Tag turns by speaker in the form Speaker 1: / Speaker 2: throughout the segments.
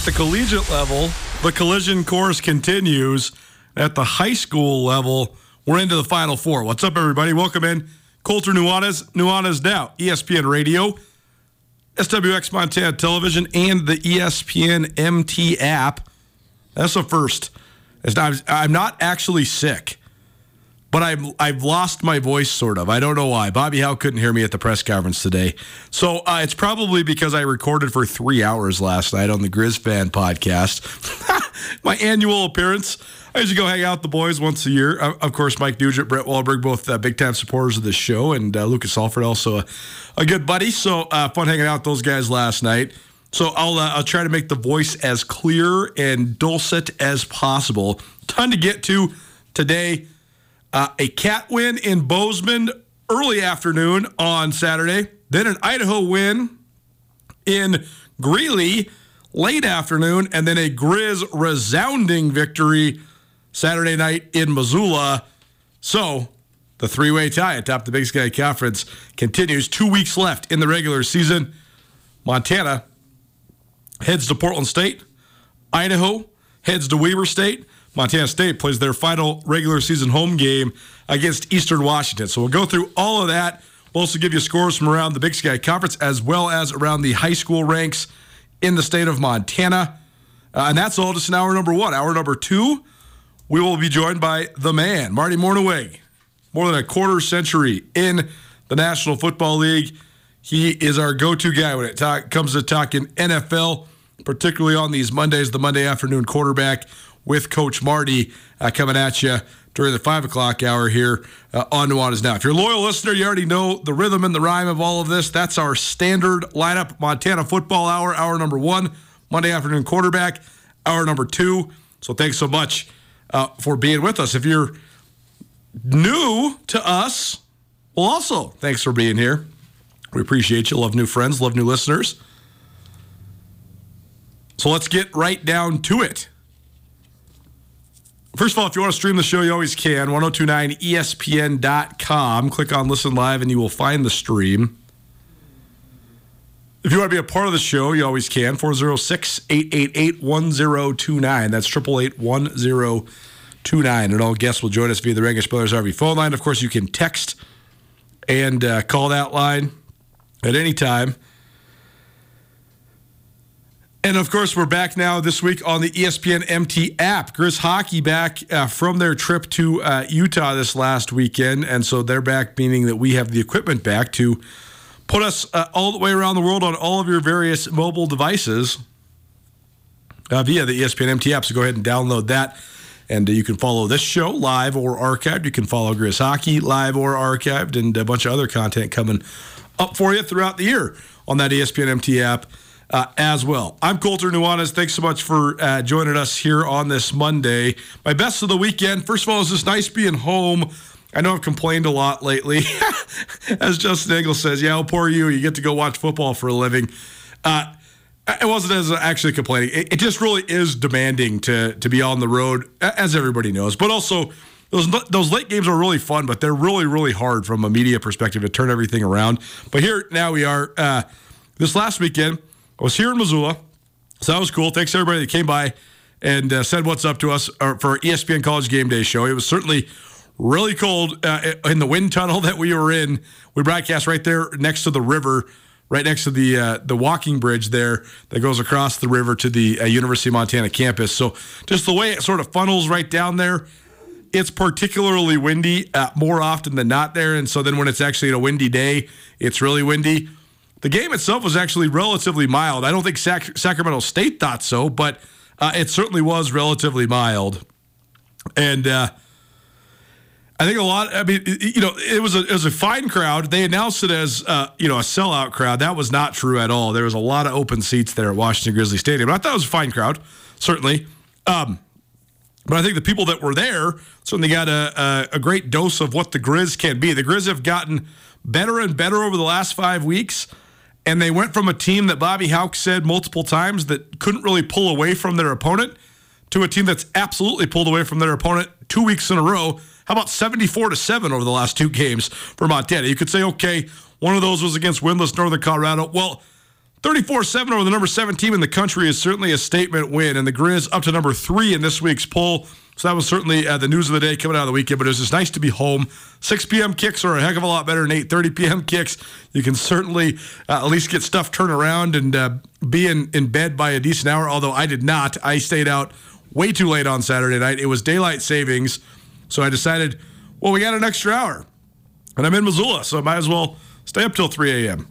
Speaker 1: At the collegiate level, the collision course continues. At the high school level, we're into the final four. What's up, everybody? Welcome in. Colter Nuanez, Nuanez Now, ESPN Radio, SWX Montana Television, and the ESPN MT app. That's the first. I'm not actually sick, but I've, I've lost my voice, sort of. I don't know why. Bobby Hauck couldn't hear me at the press conference today. So uh, it's probably because I recorded for three hours last night on the Grizz Fan podcast. my annual appearance. I usually go hang out with the boys once a year. Uh, of course, Mike Nugent, Brett Wahlberg, both uh, big time supporters of the show, and uh, Lucas Alford, also a, a good buddy. So uh, fun hanging out with those guys last night. So I'll uh, I'll try to make the voice as clear and dulcet as possible. Ton to get to today. Uh, a cat win in Bozeman early afternoon on Saturday. Then an Idaho win in Greeley late afternoon, and then a Grizz resounding victory Saturday night in Missoula. So the three way tie atop the Big Sky Conference continues. Two weeks left in the regular season. Montana heads to Portland State. Idaho heads to Weber State. Montana State plays their final regular season home game against Eastern Washington. So we'll go through all of that. We'll also give you scores from around the Big Sky Conference as well as around the high school ranks in the state of Montana. Uh, and that's all just in hour number one. Hour number two, we will be joined by the man, Marty Mornhinweg. More than a quarter century in the National Football League. He is our go to guy when it talk, comes to talking NFL, particularly on these Mondays, the Monday afternoon quarterback with Coach Marty uh, coming at you during the five o'clock hour here uh, on Nuanez Now. If you're a loyal listener, you already know the rhythm and the rhyme of all of this. That's our standard lineup Montana Football Hour, hour number one, Monday afternoon quarterback, hour number two. So thanks so much uh, for being with us. If you're new to us, well, also thanks for being here. We appreciate you. Love new friends, love new listeners. So let's get right down to it. First of all, if you want to stream the show, you always can. 1029ESPN.com. Click on Listen Live and you will find the stream. If you want to be a part of the show, you always can. 406 888 1029. That's 888 1029. And all guests will join us via the Rangish Brothers RV phone line. Of course, you can text and uh, call that line at any time. And of course, we're back now this week on the ESPN MT app. Grizz Hockey back uh, from their trip to uh, Utah this last weekend. And so they're back, meaning that we have the equipment back to put us uh, all the way around the world on all of your various mobile devices uh, via the ESPN MT app. So go ahead and download that. And uh, you can follow this show live or archived. You can follow Grizz Hockey live or archived, and a bunch of other content coming up for you throughout the year on that ESPN MT app uh, as well. I'm Colter Nuanez. Thanks so much for uh, joining us here on this Monday. My best of the weekend. First of all, it's just nice being home. I know I've complained a lot lately. As Justin Engel says, yeah, well, poor you. You get to go watch football for a living. Uh, it wasn't as actually complaining. It, it, just really is demanding to to be on the road, as everybody knows. But also, those those late games are really fun, but they're really really hard from a media perspective to turn everything around. But here now we are. Uh, this last weekend, I was here in Missoula, so that was cool. Thanks everybody that came by and uh, said what's up to us uh, for ESPN College Game Day show. It was certainly really cold uh, in the wind tunnel that we were in. We broadcast right there next to the river, right next to the uh, the walking bridge there that goes across the river to the uh, University of Montana campus. So just the way it sort of funnels right down there. It's particularly windy uh, more often than not there, and so then when it's actually a windy day, it's really windy. The game itself was actually relatively mild. I don't think Sac- Sacramento State thought so, but uh, it certainly was relatively mild. And uh, I think a lot. I mean, you know, it was a it was a fine crowd. They announced it as uh, you know a sellout crowd. That was not true at all. There was a lot of open seats there at Washington Grizzly Stadium. I thought it was a fine crowd, certainly. Um, but I think the people that were there certainly got a, a, a great dose of what the Grizz can be. The Grizz have gotten better and better over the last five weeks. And they went from a team that Bobby Hauck said multiple times that couldn't really pull away from their opponent to a team that's absolutely pulled away from their opponent two weeks in a row. How about 74 to 7 over the last two games for Montana? You could say, okay, one of those was against winless Northern Colorado. Well, 34 7 over the number seven team in the country is certainly a statement win. And the Grizz up to number three in this week's poll. So that was certainly uh, the news of the day coming out of the weekend. But it was just nice to be home. 6 p.m. kicks are a heck of a lot better than 8:30 p.m. kicks. You can certainly uh, at least get stuff turned around and uh, be in, in bed by a decent hour. Although I did not. I stayed out way too late on Saturday night. It was daylight savings, so I decided, well, we got an extra hour, and I'm in Missoula, so I might as well stay up till 3 a.m.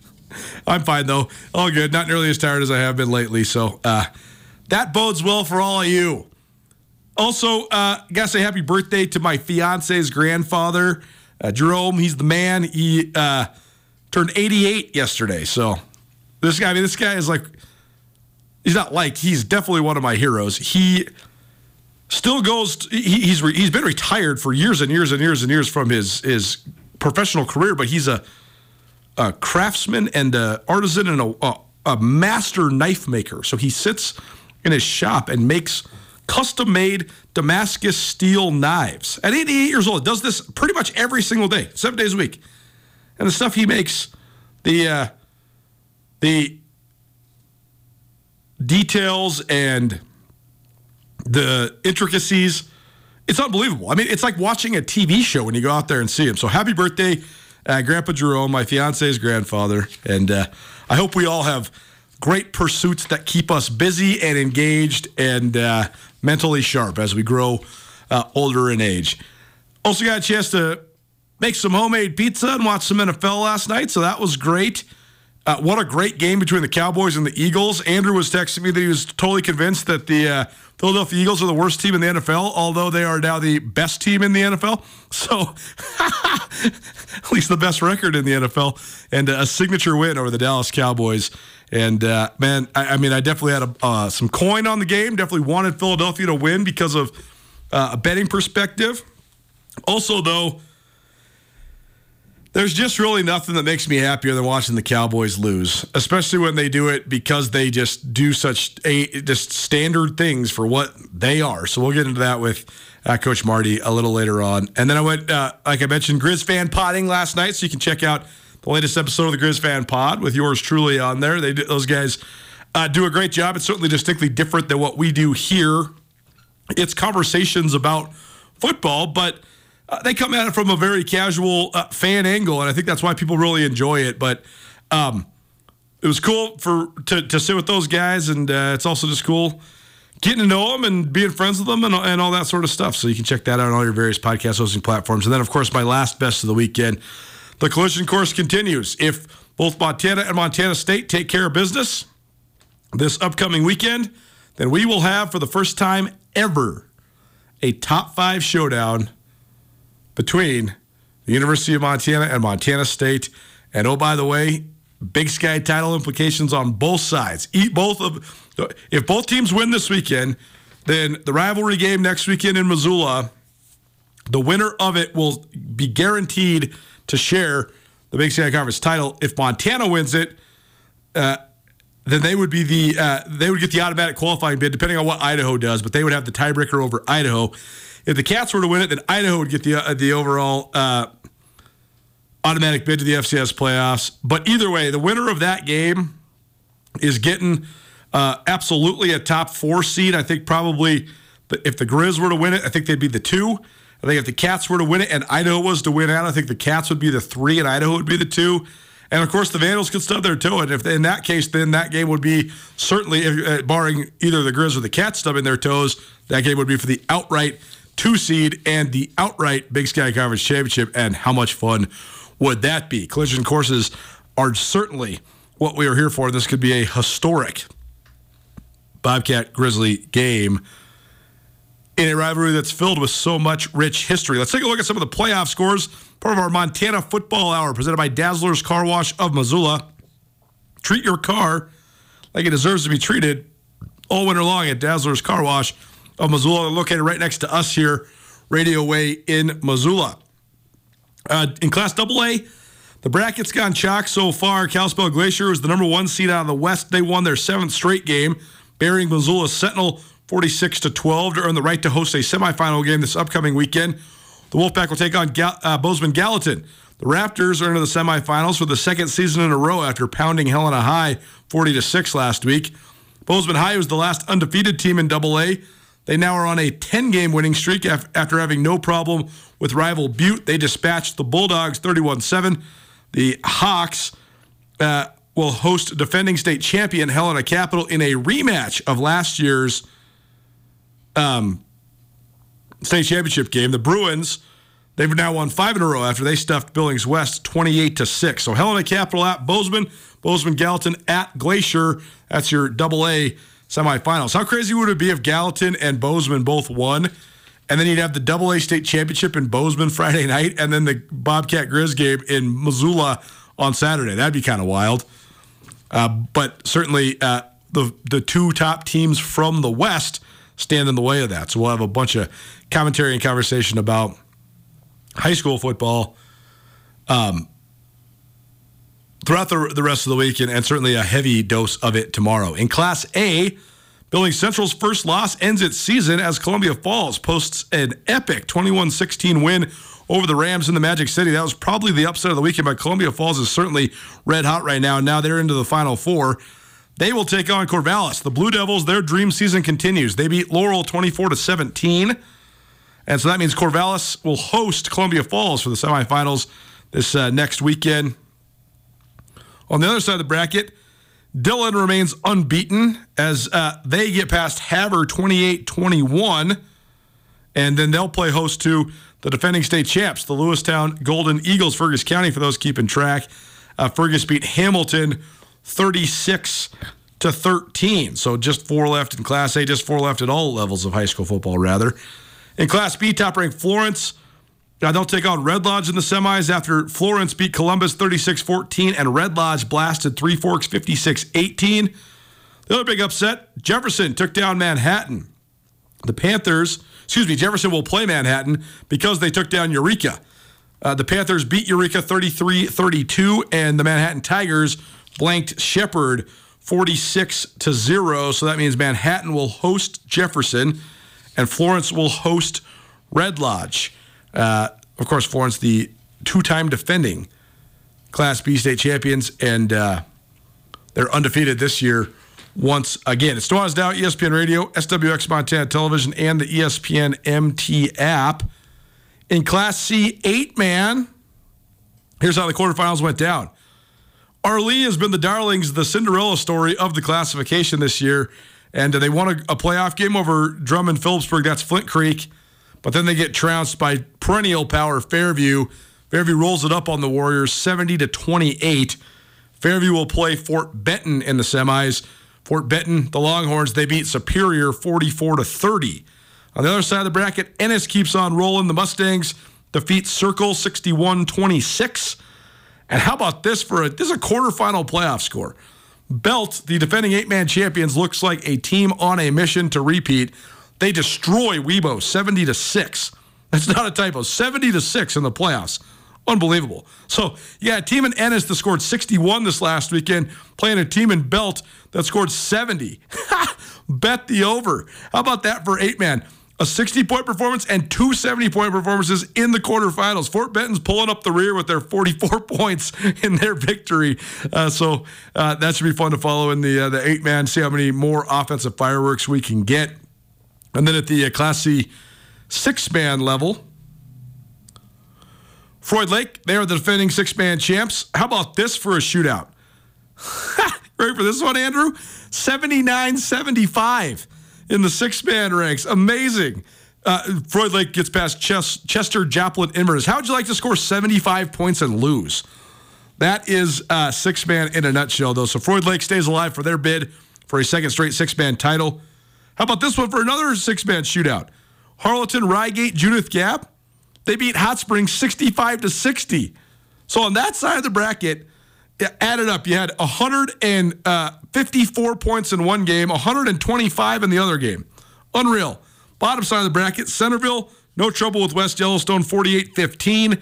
Speaker 1: I'm fine though. All good. Not nearly as tired as I have been lately. So uh, that bodes well for all of you. Also, uh, gotta say happy birthday to my fiance's grandfather, uh, Jerome. He's the man. He uh, turned 88 yesterday. So this guy, I mean, this guy is like, he's not like, he's definitely one of my heroes. He still goes. He, he's re, he's been retired for years and years and years and years from his his professional career, but he's a a craftsman and an artisan and a, a, a master knife maker. So he sits in his shop and makes custom made Damascus steel knives. At 88 years old, does this pretty much every single day, seven days a week. And the stuff he makes, the uh, the details and the intricacies, it's unbelievable. I mean, it's like watching a TV show when you go out there and see him. So happy birthday, uh, Grandpa Jerome, my fiance's grandfather, and uh, I hope we all have great pursuits that keep us busy and engaged and uh, mentally sharp as we grow uh, older in age. Also got a chance to make some homemade pizza and watch some NFL last night, so that was great. Uh, what a great game between the Cowboys and the Eagles. Andrew was texting me that he was totally convinced that the uh, Philadelphia Eagles are the worst team in the NFL, although they are now the best team in the NFL. So, at least the best record in the NFL, and a signature win over the Dallas Cowboys. And uh, man, I, I, mean, I definitely had a, uh, some coin on the game. Definitely wanted Philadelphia to win because of uh, a betting perspective. Also, though, there's just really nothing that makes me happier than watching the Cowboys lose, especially when they do it because they just do such a, just standard things for what they are. So we'll get into that with uh, Coach Marty a little later on. And then I went, uh, like I mentioned, Grizz fan potting last night, so you can check out the latest episode of the Grizz fan pod with yours truly on there. They those guys uh, do a great job. It's certainly distinctly different than what we do here. It's conversations about football, but uh, they come at it from a very casual uh, fan angle, and I think that's why people really enjoy it. But um, it was cool for to, to sit with those guys, and uh, it's also just cool getting to know them and being friends with them and, and all that sort of stuff. So you can check that out on all your various podcast hosting platforms. And then, of course, my last best of the weekend, the collision course continues. If both Montana and Montana State take care of business this upcoming weekend, then we will have for the first time ever a top five showdown between the University of Montana and Montana State. And oh, by the way, Big Sky title implications on both sides. Eat both of if both teams win this weekend, then the rivalry game next weekend in Missoula, the winner of it will be guaranteed to share the Big Sky Conference title. If Montana wins it, uh, then they would be the uh, they would get the automatic qualifying bid, depending on what Idaho does. But they would have the tiebreaker over Idaho. If the Cats were to win it, then Idaho would get the uh, the overall uh, automatic bid to the FCS playoffs. But either way, the winner of that game is getting uh, absolutely a top four seed. I think probably if the Grizz were to win it, I think they'd be the two. I think if the Cats were to win it and Idaho was to win out, I think the Cats would be the three and Idaho would be the two. And of course, the Vandals could stub their toe. And if in that case, then that game would be certainly, uh, barring either the Grizz or the Cats stubbing their toes, that game would be for the outright two seed and the outright Big Sky Conference championship. And how much fun would that be? Collision courses are certainly what we are here for. This could be a historic Bobcat Grizzly game in a rivalry that's filled with so much rich history. Let's take a look at some of the playoff scores. Part of our Montana Football Hour presented by Dazzler's Car Wash of Missoula. Treat your car like it deserves to be treated all winter long at Dazzler's Car Wash of Missoula, located right next to us here, Radio Way in Missoula. Uh, in Class AA, the bracket's gone chalk so far. Kalispell Glacier was the number one seed out of the West. They won their seventh straight game, burying Missoula Sentinel 46 to 12 to earn the right to host a semifinal game this upcoming weekend. The Wolfpack will take on Gal- uh, Bozeman Gallatin. The Raptors are into the semifinals for the second season in a row after pounding Helena High 40 to 6 last week. Bozeman High was the last undefeated team in AA. They now are on a 10 game winning streak after having no problem with rival Butte. They dispatched the Bulldogs 31 7. The Hawks uh, will host defending state champion Helena Capital in a rematch of last year's um, state championship game. The Bruins, they've now won five in a row after they stuffed Billings West 28 to 6. So Helena Capital at Bozeman, Bozeman Gallatin at Glacier. That's your double A semifinals. How crazy would it be if Gallatin and Bozeman both won? And then you'd have the double A state championship in Bozeman Friday night, and then the Bobcat Grizz game in Missoula on Saturday. That'd be kind of wild. Uh, but certainly, uh, the the two top teams from the West stand in the way of that. So we'll have a bunch of commentary and conversation about high school football um, throughout the, the rest of the week, and, and certainly a heavy dose of it tomorrow. In Class A, Billings Central's first loss ends its season as Columbia Falls posts an epic 21 16 win over the Rams in the Magic City. That was probably the upset of the weekend, but Columbia Falls is certainly red hot right now. Now they're into the Final Four. They will take on Corvallis. The Blue Devils, their dream season continues. They beat Laurel 24 to 17. And so that means Corvallis will host Columbia Falls for the semifinals this uh, next weekend. On the other side of the bracket, Dillon remains unbeaten as uh, they get past Havre 28 21. And then they'll play host to the defending state champs, the Lewistown Golden Eagles, Fergus County, for those keeping track. Uh, Fergus beat Hamilton 36 to 13. So just four left in Class A, just four left at all levels of high school football, rather. In Class B, top ranked Florence. Uh, they'll take on Red Lodge in the semis after Florence beat Columbus 36 14 and Red Lodge blasted Three Forks 56 18. The other big upset Jefferson took down Manhattan. The Panthers, excuse me, Jefferson will play Manhattan because they took down Eureka. Uh, the Panthers beat Eureka 33 32, and the Manhattan Tigers blanked Shepherd 46 to 0. So that means Manhattan will host Jefferson and Florence will host Red Lodge. Uh, of course, Florence, the two time defending Class B state champions, and uh, they're undefeated this year once again. It's Nuanez Now, ESPN Radio, SWX Montana Television, and the ESPN MT app. In Class C, eight man, here's how the quarterfinals went down. Arlee has been the darlings, the Cinderella story of the classification this year. And they won a, a playoff game over Drummond Philipsburg. That's Flint Creek. But then they get trounced by perennial power Fairview. Fairview rolls it up on the Warriors 70 to 28. Fairview will play Fort Benton in the semis. Fort Benton, the Longhorns, they beat Superior 44 to 30. On the other side of the bracket, Ennis keeps on rolling. The Mustangs defeat Circle 61 26. And how about this for a this is a quarterfinal playoff score? Belt, the defending eight-man champions, looks like a team on a mission to repeat. They destroy Wibaux 70 to 6. That's not a typo. 70 to 6 in the playoffs. Unbelievable. So, yeah, team in Ennis that scored 61 this last weekend, playing a team in Belt that scored 70. Bet the over. How about that for eight man? A 60 point performance and two 70 point performances in the quarterfinals. Fort Benton's pulling up the rear with their 44 points in their victory. Uh, so uh, that should be fun to follow in the uh, the eight man. See how many more offensive fireworks we can get. And then at the uh, Class C six man level, Froid Lake, they are the defending six man champs. How about this for a shootout? Ready for this one, Andrew? 79 75 in the six man ranks. Amazing. Uh, Froid Lake gets past Ches- Chester Joplin Inverness. How would you like to score 75 points and lose? That is uh, six man in a nutshell, though. So Froid Lake stays alive for their bid for a second straight six man title. How about this one for another six man shootout? Harlowton, Ryegate, Judith Gap. They beat Hot Springs 65 to 60. So on that side of the bracket, added up, you had 154 points in one game, 125 in the other game. Unreal. Bottom side of the bracket, Centerville, no trouble with West Yellowstone, 48-15.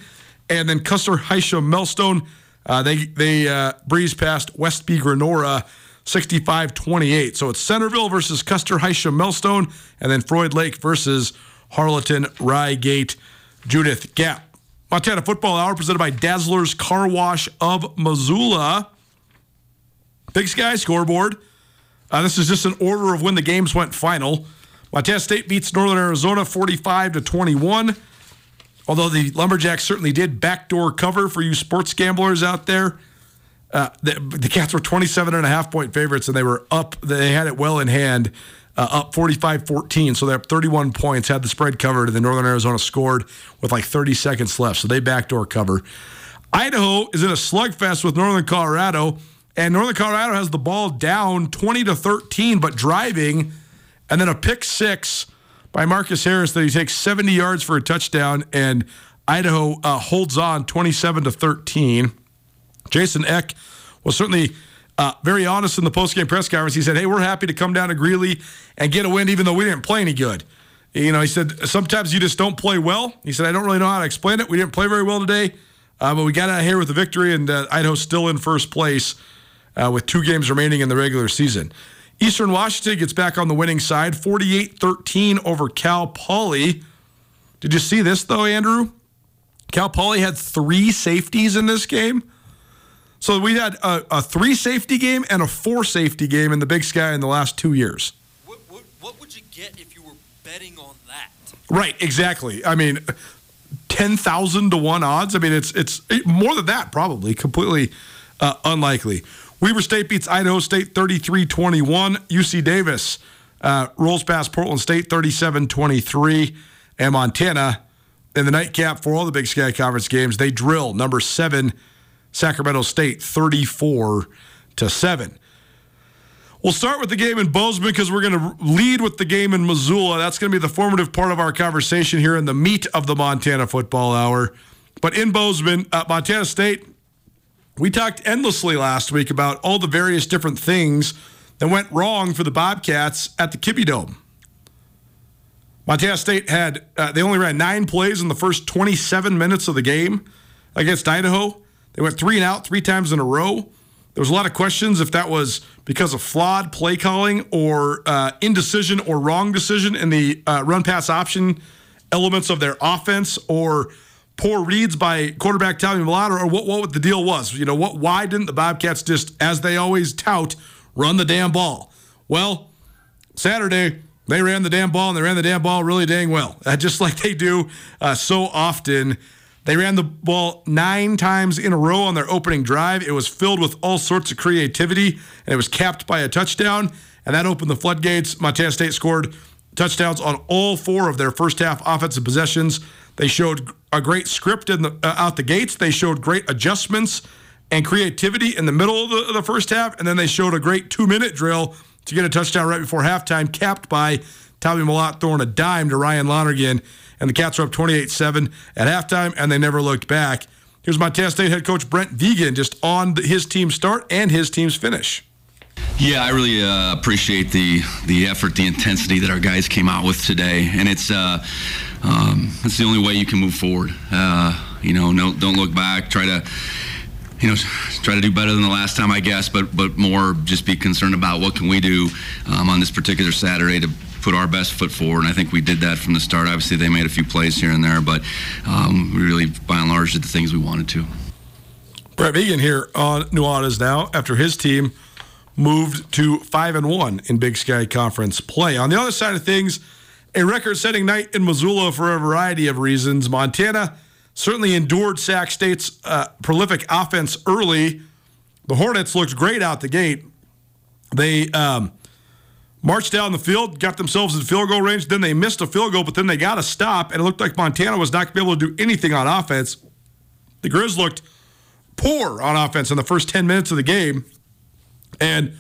Speaker 1: And then Custer Hysham Melstone, uh, they they uh, breeze past Westby Grenora, 65-28. So it's Centerville versus Custer Hysham Melstone, and then Froid Lake versus Harlowton Ryegate Judith Gap. Montana Football Hour presented by Dazzler's Car Wash of Missoula. Big Sky scoreboard. Uh, this is just an order of when the games went final. Montana State beats Northern Arizona 45 to 21. Although the Lumberjacks certainly did backdoor cover for you sports gamblers out there. Uh, the, the Cats were 27 and a half point favorites and they were up. They had it well in hand uh, up 45 14. So they're up 31 points, had the spread covered, and then Northern Arizona scored with like 30 seconds left. So they backdoor cover. Idaho is in a slugfest with Northern Colorado, and Northern Colorado has the ball down 20 to 13, but driving, and then a pick six by Marcus Harris that he takes 70 yards for a touchdown, and Idaho uh, holds on 27 to 13. Jason Eck was certainly uh, very honest in the postgame press conference. He said, "Hey, we're happy to come down to Greeley and get a win, even though we didn't play any good." You know, he said sometimes you just don't play well. He said, "I don't really know how to explain it. We didn't play very well today, uh, but we got out here with a victory, and uh, Idaho's still in first place uh, with two games remaining in the regular season." Eastern Washington gets back on the winning side, 48-13 over Cal Poly. Did you see this though, Andrew? Cal Poly had three safeties in this game. So we had a, a, three safety game and a four safety game in the Big Sky in the last two years.
Speaker 2: What, what, what would you get if you were betting on that?
Speaker 1: Right, exactly. I mean, ten thousand to one odds. I mean, it's it's more than that probably. Completely uh, unlikely. Weber State beats Idaho State 33-21. UC Davis uh, rolls past Portland State 37-23. And Montana in the nightcap for all the Big Sky Conference games, they drill number seven Sacramento State 34 to 7. We'll start with the game in Bozeman because we're going to lead with the game in Missoula. That's going to be the formative part of our conversation here in the meat of the Montana Football Hour. But in Bozeman, uh, Montana State, we talked endlessly last week about all the various different things that went wrong for the Bobcats at the Kibbie Dome. Montana State had, uh, they only ran nine plays in the first 27 minutes of the game against Idaho. They went three and out three times in a row. There was a lot of questions if that was because of flawed play calling or uh, indecision or wrong decision in the uh, run pass option elements of their offense or poor reads by quarterback Tommy Mellott or what, what the deal was. You know, what? why didn't the Bobcats just, as they always tout, run the damn ball? Well, Saturday, they ran the damn ball and they ran the damn ball really dang well, uh, just like they do uh, so often They ran the ball nine times in a row on their opening drive. It was filled with all sorts of creativity, and it was capped by a touchdown. And that opened the floodgates. Montana State scored touchdowns on all four of their first half offensive possessions. They showed a great script in the, uh, out the gates. They showed great adjustments and creativity in the middle of the, of the first half, and then they showed a great two-minute drill to get a touchdown right before halftime, capped by Tommy Mellott throwing a dime to Ryan Lonergan. And the Cats were up 28 7 at halftime, and they never looked back. Here's Montana State head coach Brent Vigen just on his team's start and his team's finish.
Speaker 3: Yeah, I really uh, appreciate the the effort, the intensity that our guys came out with today, and it's uh, um, it's the only way you can move forward. Uh, you know, no, don't look back. Try to you know, try to do better than the last time, I guess, but but more just be concerned about what can we do um, on this particular Saturday to put our best foot forward. And I think we did that from the start. Obviously, they made a few plays here and there, but um, we really, by and large, did the things we wanted to.
Speaker 1: Brett Vigen here on Nuanez now after his team moved to five and one in Big Sky Conference play. On the other side of things, a record-setting night in Missoula for a variety of reasons. Montana certainly endured Sac State's uh, prolific offense early. The Hornets looked great out the gate. They um, marched down the field, got themselves in field goal range. Then they missed a field goal, but then they got a stop, and it looked like Montana was not going to be able to do anything on offense. The Grizz looked poor on offense in the first 10 minutes of the game. And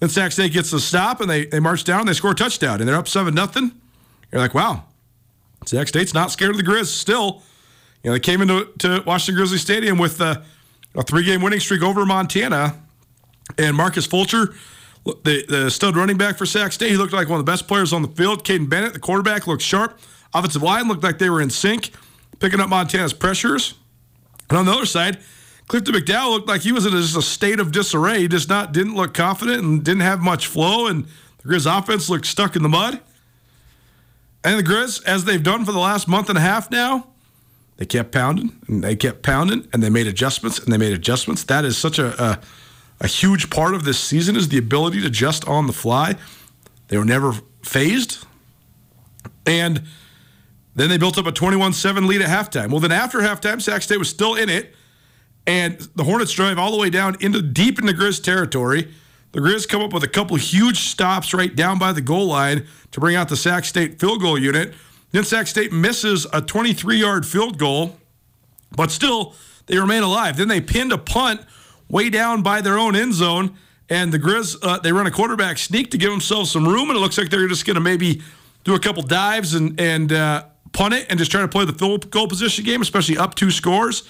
Speaker 1: then Sac State gets the stop, and they, they march down, and they score a touchdown, and they're up 7 nothing. You're like, wow, Sac State's not scared of the Grizz still. You know, they came into to Washington Grizzly Stadium with uh, a three-game winning streak over Montana, and Marcus Fulcher, the, the stud running back for Sac State, he looked like one of the best players on the field. Kaiden Bennett, the quarterback, looked sharp. Offensive line looked like they were in sync, picking up Montana's pressures. And on the other side, Clifton McDowell looked like he was in just a state of disarray. He just not didn't look confident and didn't have much flow, and the Grizz offense looked stuck in the mud. And the Grizz, as they've done for the last month and a half now, they kept pounding and they kept pounding and they made adjustments and they made adjustments. That is such a, a, a huge part of this season is the ability to adjust on the fly. They were never phased. And then they built up a 21-7 lead at halftime. Well, then after halftime, Sac State was still in it. And the Hornets drive all the way down into deep into Grizz territory. The Grizz come up with a couple huge stops right down by the goal line to bring out the Sac State field goal unit. Then Sac State misses a 23 yard field goal, but still they remain alive. Then they pinned a punt way down by their own end zone, and the Grizz uh, they run a quarterback sneak to give themselves some room, and it looks like they're just going to maybe do a couple dives and and uh, punt it and just try to play the field goal position game, especially up two scores,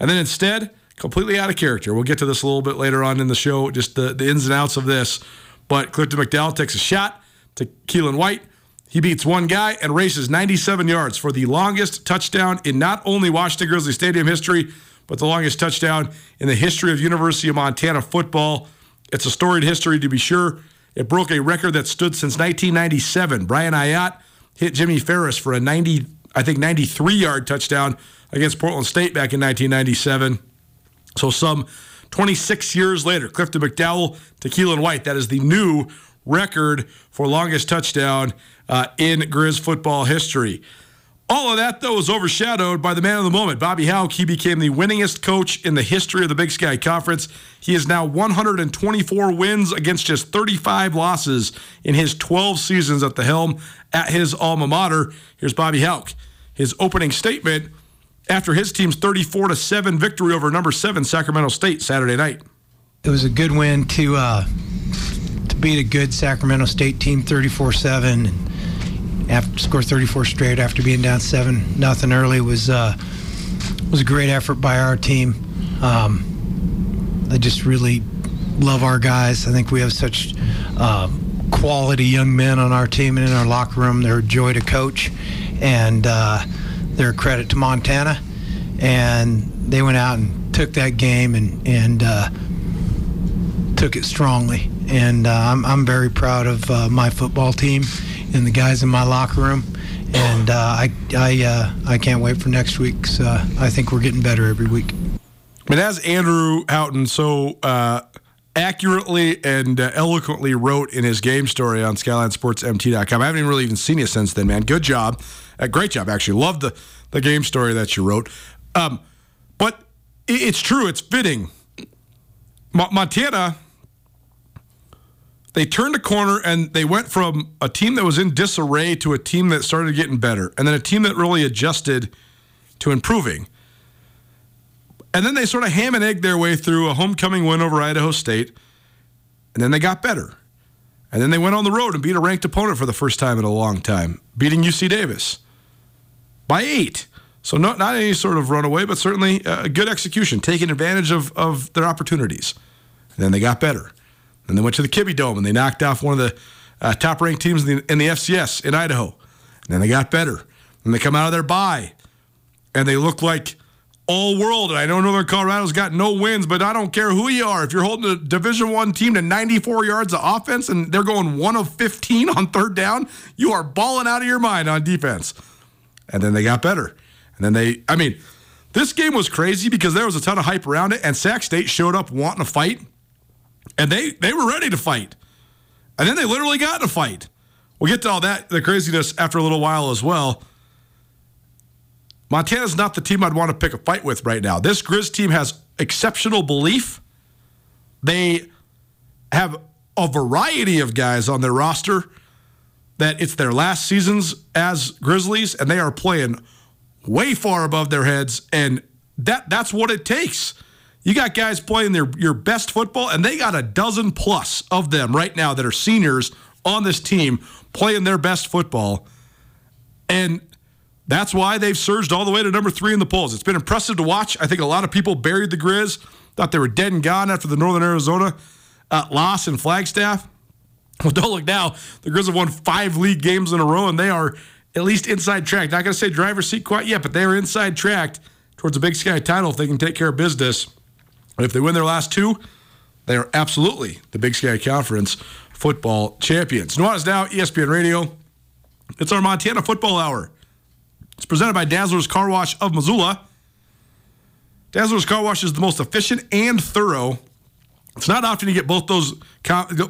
Speaker 1: and then instead completely out of character. We'll get to this a little bit later on in the show, just the, the ins and outs of this. But Clifton McDowell takes a shot to Keelan White. He beats one guy and races 97 yards for the longest touchdown in not only Washington Grizzly Stadium history, but the longest touchdown in the history of University of Montana football. It's a storied history to be sure. It broke a record that stood since 1997. Brian Ayotte hit Jimmy Farris for a 90, I think 93 yard touchdown against Portland State back in 1997. So some 26 years later, Clifton McDowell to Keelan White. That is the new record for longest touchdown uh, in Grizz football history. All of that, though, was overshadowed by the man of the moment, Bobby Hauck. He became the winningest coach in the history of the Big Sky Conference. He is now 124 wins against just 35 losses in his 12 seasons at the helm at his alma mater. Here's Bobby Hauck. His opening statement after his team's 34 to 7 victory over number 7 Sacramento State Saturday night.
Speaker 4: It was a good win to uh, to beat a good Sacramento State team 34-7 and after score 34 straight after being down 7 nothing early was uh, was a great effort by our team. Um, I just really love our guys. I think we have such uh, quality young men on our team and in our locker room. They're a joy to coach, and uh, they're a credit to Montana. And they went out and took that game and and uh, took it strongly. And uh, I'm I'm very proud of uh, my football team and the guys in my locker room. And uh, I I uh, I can't wait for next week's. I think we're getting better every week.
Speaker 1: Mean, as Andrew Houghton so uh, accurately and uh, eloquently wrote in his game story on SkylineSportsMT.com, I haven't even really even seen you since then, man. Good job, great job, actually. Love the the game story that you wrote. Um, but it's true. It's fitting. Montana, they turned a corner and they went from a team that was in disarray to a team that started getting better, and then a team that really adjusted to improving. And then they sort of ham and egg their way through a homecoming win over Idaho State, and then they got better. And then they went on the road and beat a ranked opponent for the first time in a long time, beating UC Davis by eight. So not not any sort of runaway, but certainly a good execution, taking advantage of, of their opportunities. And then they got better. And they went to the Kibbie Dome and they knocked off one of the uh, top ranked teams in the, in the FCS in Idaho. And then they got better. And they come out of their bye and they look like all world. And I know Northern Colorado's got no wins, but I don't care who you are. If you're holding a Division One team to 94 yards of offense and they're going one of 15 on third down, you are balling out of your mind on defense. And then they got better. And then they, I mean, this game was crazy because there was a ton of hype around it, and Sac State showed up wanting to fight, and they they were ready to fight, and then they literally got in a fight. We'll get to all that the craziness after a little while as well. Montana's not the team I'd want to pick a fight with right now. This Grizz team has exceptional belief. They have a variety of guys on their roster that it's their last seasons as Grizzlies, and they are playing way far above their heads, and that that's what it takes. You got guys playing their your best football, and they got a dozen plus of them right now that are seniors on this team playing their best football, and that's why they've surged all the way to number three in the polls. It's been impressive to watch. I think a lot of people buried the Grizz, thought they were dead and gone after the Northern Arizona uh, loss in Flagstaff. Well, don't look now. The Grizz have won five league games in a row, and they are at least inside track. Not going to say driver's seat quite yet, but they are inside tracked towards a Big Sky title if they can take care of business. And if they win their last two, they are absolutely the Big Sky Conference football champions. Nuanez Now, ESPN Radio. It's our Montana Football Hour. It's presented by Dazzler's Car Wash of Missoula. Dazzler's Car Wash is the most efficient and thorough. It's not often you get both those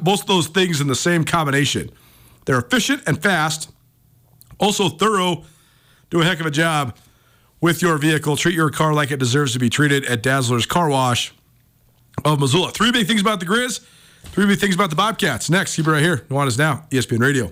Speaker 1: both those things in the same combination. They're efficient and fast also, thorough, do a heck of a job with your vehicle. Treat your car like it deserves to be treated at Dazzler's Car Wash of Missoula. Three big things about the Grizz, three big things about the Bobcats. Next, keep it right here. Nuanez Now, ESPN Radio.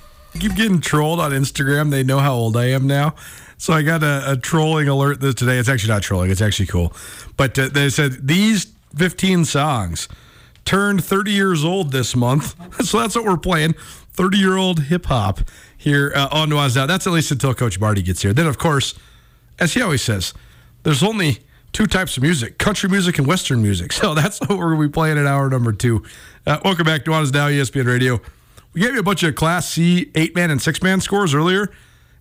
Speaker 1: Keep getting trolled on Instagram. They know how old I am now. So I got a, a trolling alert this today. It's actually not trolling. It's actually cool. But uh, they said these 15 songs turned 30 years old this month. so that's what we're playing. 30 year old hip hop here uh, on Nuanez Now. That's at least until Coach Marty gets here. Then, of course, as he always says, there's only two types of music country music and Western music. So that's what we're going to be playing in hour number two. Uh, welcome back to Nuanez Now, ESPN Radio. We gave you a bunch of Class C eight man and six man scores earlier.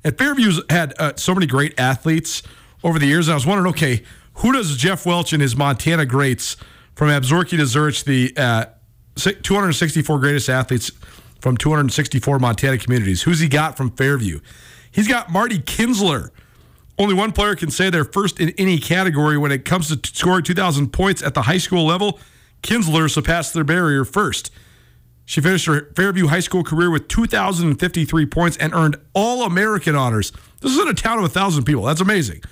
Speaker 1: And Fairview's had uh, so many great athletes over the years. And I was wondering, okay, who does Jeff Welch and his Montana greats from Absarokee to Zurich, the uh, 264 greatest athletes from 264 Montana communities, who's he got from Fairview? He's got Marty Kinsler. Only one player can say they're first in any category when it comes to scoring 2,000 points at the high school level. Kinsler surpassed their barrier first. She finished her Fairview High School career with 2,053 points and earned All American honors. This is in a town of 1,000 people. That's amazing.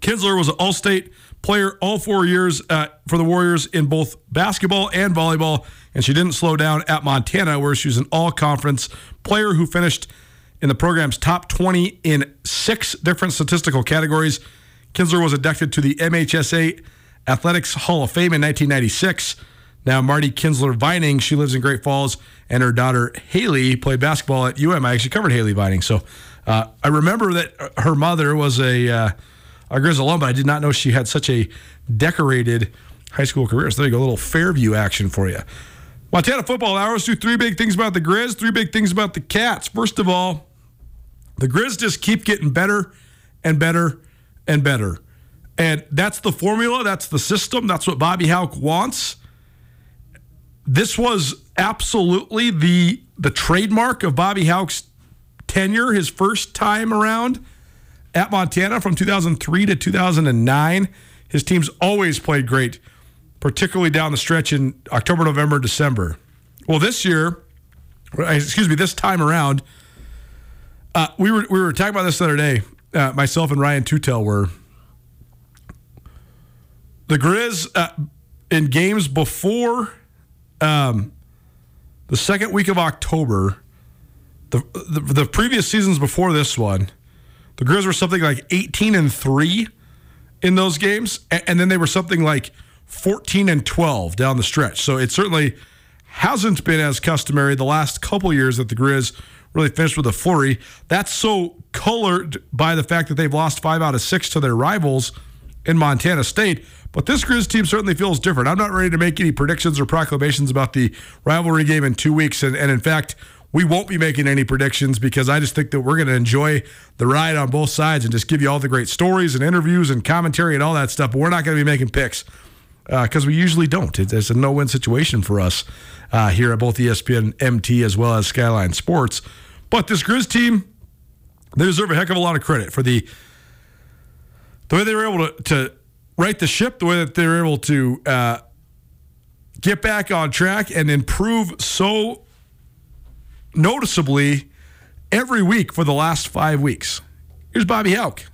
Speaker 1: Kinsler was an All State player all four years uh, for the Warriors in both basketball and volleyball, and she didn't slow down at Montana, where she was an all conference player who finished in the program's top 20 in six different statistical categories. Kinsler was inducted to the MHSA Athletics Hall of Fame in 1996. Now, Marty Kinsler Vining, she lives in Great Falls, and her daughter Haley played basketball at UM. I actually covered Haley Vining. So uh, I remember that her mother was a, uh, a Griz alum, but I did not know she had such a decorated high school career. So there you go, a little Fairview action for you. Montana football hours do three big things about the Griz, three big things about the Cats. First of all, the Griz just keep getting better and better and better. And that's the formula, that's the system, that's what Bobby Hauck wants. This was absolutely the the trademark of Bobby Hauck's tenure, his first time around at Montana from 2003 to 2009. His teams always played great, particularly down the stretch in October, November, December. Well, this year, excuse me, this time around, uh, we were we were talking about this the other day. Uh, myself and Ryan Tutel were. The Griz uh, in games before um, the second week of October, the, the the previous seasons before this one, the Griz were something like 18 and 3 in those games. And, and then they were something like 14 and 12 down the stretch. So it certainly hasn't been as customary the last couple years that the Griz really finished with a flurry. That's so colored by the fact that they've lost five out of six to their rivals in Montana State. But this Griz team certainly feels different. I'm not ready to make any predictions or proclamations about the rivalry game in two weeks. And, and in fact, we won't be making any predictions because I just think that we're going to enjoy the ride on both sides and just give you all the great stories and interviews and commentary and all that stuff. But we're not going to be making picks because uh, we usually don't. It's a no win situation for us uh, here at both ESPN MT as well as Skyline Sports. But this Griz team, they deserve a heck of a lot of credit for the the way they were able to, to right the ship, the way that they're able to uh, get back on track and improve so noticeably every week for the last five weeks. Here's Bobby Hauck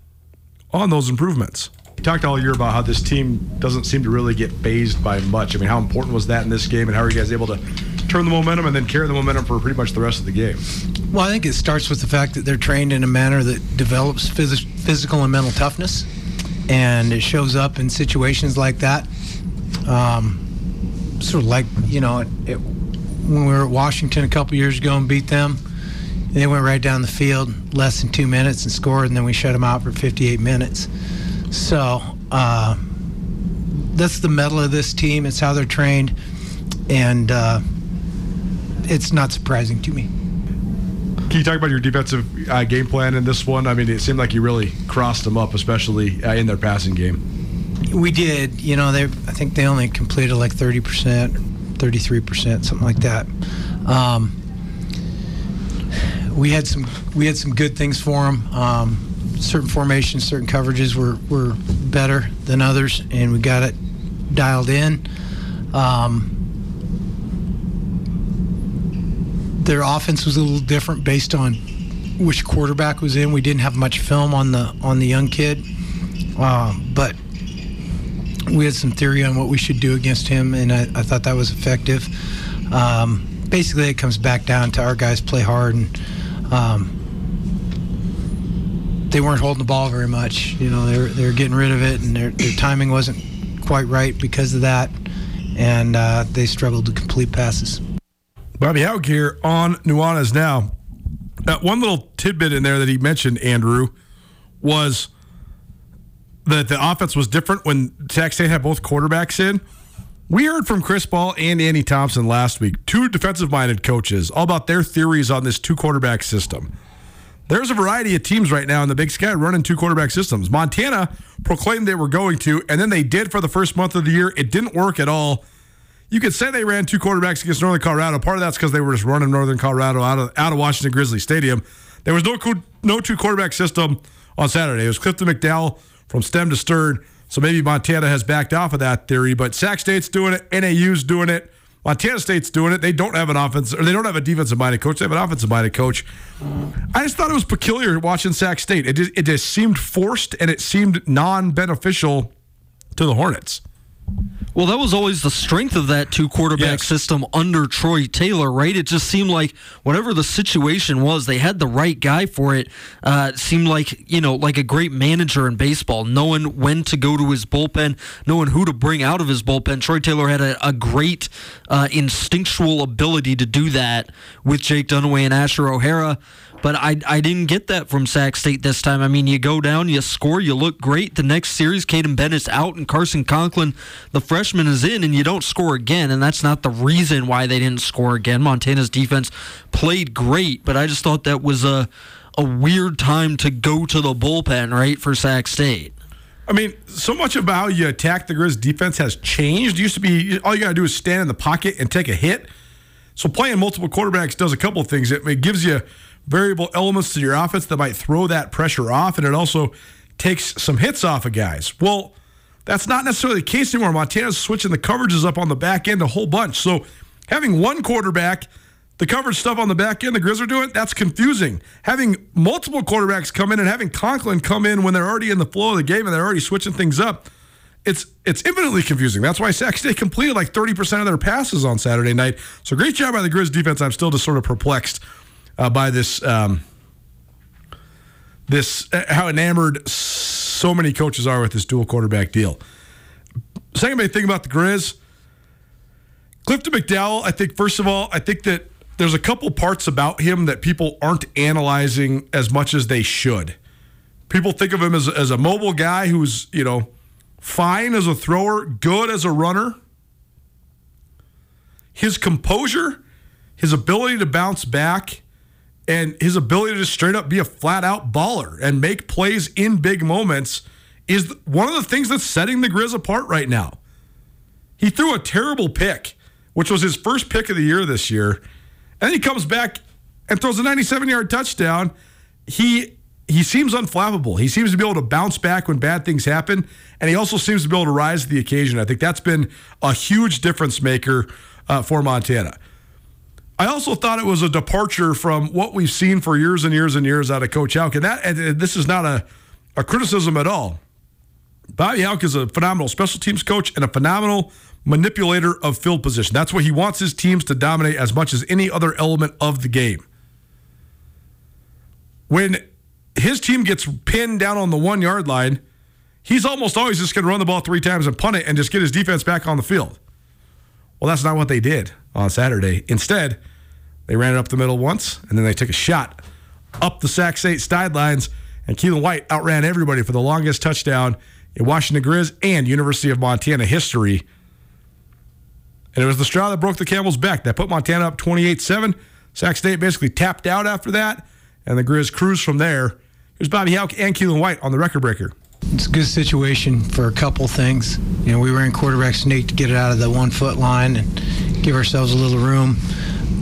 Speaker 1: on those improvements. You talked all year about how this team doesn't seem to really get phased by much. I mean, how important was that in this game, and how are you guys able to turn the momentum and then carry the momentum for pretty much the rest of the game?
Speaker 4: Well, I think it starts with the fact that they're trained in a manner that develops phys- physical and mental toughness, and it shows up in situations like that. Um, sort of like, you know, it, it, when we were at Washington a couple years ago and beat them, they went right down the field, less than two minutes, and scored, and then we shut them out for 58 minutes. So uh, that's the mettle of this team. It's how they're trained, and uh, it's not surprising to me.
Speaker 1: Can you talk about your defensive uh, game plan in this one? I mean, it seemed like you really crossed them up, especially uh, in their passing game.
Speaker 4: We did. You know, they I think they only completed like 30 percent, 33 percent, something like that. Um, we had some we had some good things for them. Um, certain formations, certain coverages were, were better than others, and we got it dialed in. Um, their offense was a little different based on which quarterback was in. We didn't have much film on the on the young kid, uh, but we had some theory on what we should do against him, and I, I thought that was effective. Um, basically, it comes back down to our guys play hard and. Um, they weren't holding the ball very much. You know, they're they're getting rid of it, and their their timing wasn't quite right because of that, and uh, they struggled to complete passes.
Speaker 1: Bobby Hauck here on Nuanez now. Uh, one little tidbit in there that he mentioned, Andrew, was that the offense was different when Sac State had both quarterbacks in. We heard from Chris Ball and Andy Thompson last week, two defensive minded coaches, all about their theories on this two quarterback system. There's a variety of teams right now in the Big Sky running two quarterback systems. Montana proclaimed they were going to, and then they did for the first month of the year. It didn't work at all. You could say they ran two quarterbacks against Northern Colorado. Part of that's because they were just running Northern Colorado out of out of Washington Grizzly Stadium. There was no no two quarterback system on Saturday. It was Clifton McDowell from stem to stern. So maybe Montana has backed off of that theory, but Sac State's doing it. NAU's doing it. Montana State's doing it. They don't have an offense, or they don't have a defensive minded coach. They have an offensive minded coach. I just thought it was peculiar watching Sac State. It just, it just seemed forced and it seemed non beneficial to the Hornets.
Speaker 5: Well, that was always the strength of that two quarterback
Speaker 1: Yes.
Speaker 5: system under Troy Taylor, right? It just seemed like whatever the situation was, they had the right guy for it. Uh, it seemed like you know, like a great manager in baseball, knowing when to go to his bullpen, knowing who to bring out of his bullpen. Troy Taylor had a, a great uh, instinctual ability to do that with Jake Dunniway and Asher O'Hara. But I, I didn't get that from Sac State this time. I mean, you go down, you score, you look great. The next series, Kaiden Bennett's out, and Carson Conklin, the freshman, is in, and you don't score again. And that's not the reason why they didn't score again. Montana's defense played great, but I just thought that was a a weird time to go to the bullpen, right, for Sac State.
Speaker 1: I mean, so much of how you attack the Griz defense has changed. It used to be all you got to do is stand in the pocket and take a hit. So playing multiple quarterbacks does a couple of things. It, it gives you variable elements to your offense that might throw that pressure off, and it also takes some hits off of guys. Well, that's not necessarily the case anymore. Montana's switching the coverages up on the back end a whole bunch. So having one quarterback, the coverage stuff on the back end, the Griz are doing, that's confusing. Having multiple quarterbacks come in and having Conklin come in when they're already in the flow of the game and they're already switching things up, it's it's infinitely confusing. That's why Sac State completed like 30% of their passes on Saturday night. So great job by the Griz defense. I'm still just sort of perplexed uh, by this um, this uh, how enamored so many coaches are with this dual quarterback deal. Second big thing about the Griz, Clifton McDowell. I think first of all, I think that there's a couple parts about him that people aren't analyzing as much as they should. People think of him as, as a mobile guy who's you know fine as a thrower, good as a runner. His composure, his ability to bounce back, and his ability to straight up be a flat out baller and make plays in big moments is one of the things that's setting the Griz apart right now. He threw a terrible pick, which was his first pick of the year this year. And then he comes back and throws a 97 yard touchdown. He he seems unflappable. He seems to be able to bounce back when bad things happen, and he also seems to be able to rise to the occasion. I think that's been a huge difference maker uh, for Montana. I also thought it was a departure from what we've seen for years and years and years out of Coach Hauck, and that and this is not a, a criticism at all. Bobby Hauck is a phenomenal special teams coach and a phenomenal manipulator of field position. That's what he wants his teams to dominate as much as any other element of the game. When his team gets pinned down on the one yard line, he's almost always just going to run the ball three times and punt it and just get his defense back on the field. Well, that's not what they did on Saturday. Instead, they ran it up the middle once, and then they took a shot up the Sac State sidelines, and Keelan White outran everybody for the longest touchdown in Washington Griz and University of Montana history. And it was the straw that broke the camel's back. That put Montana up 28 7. Sac State basically tapped out after that, and the Griz cruised from there. Here's Bobby Hauck and Keelan White on the record breaker.
Speaker 4: It's a good situation for a couple things. You know, we ran quarterback sneak to get it out of the one foot line and give ourselves a little room.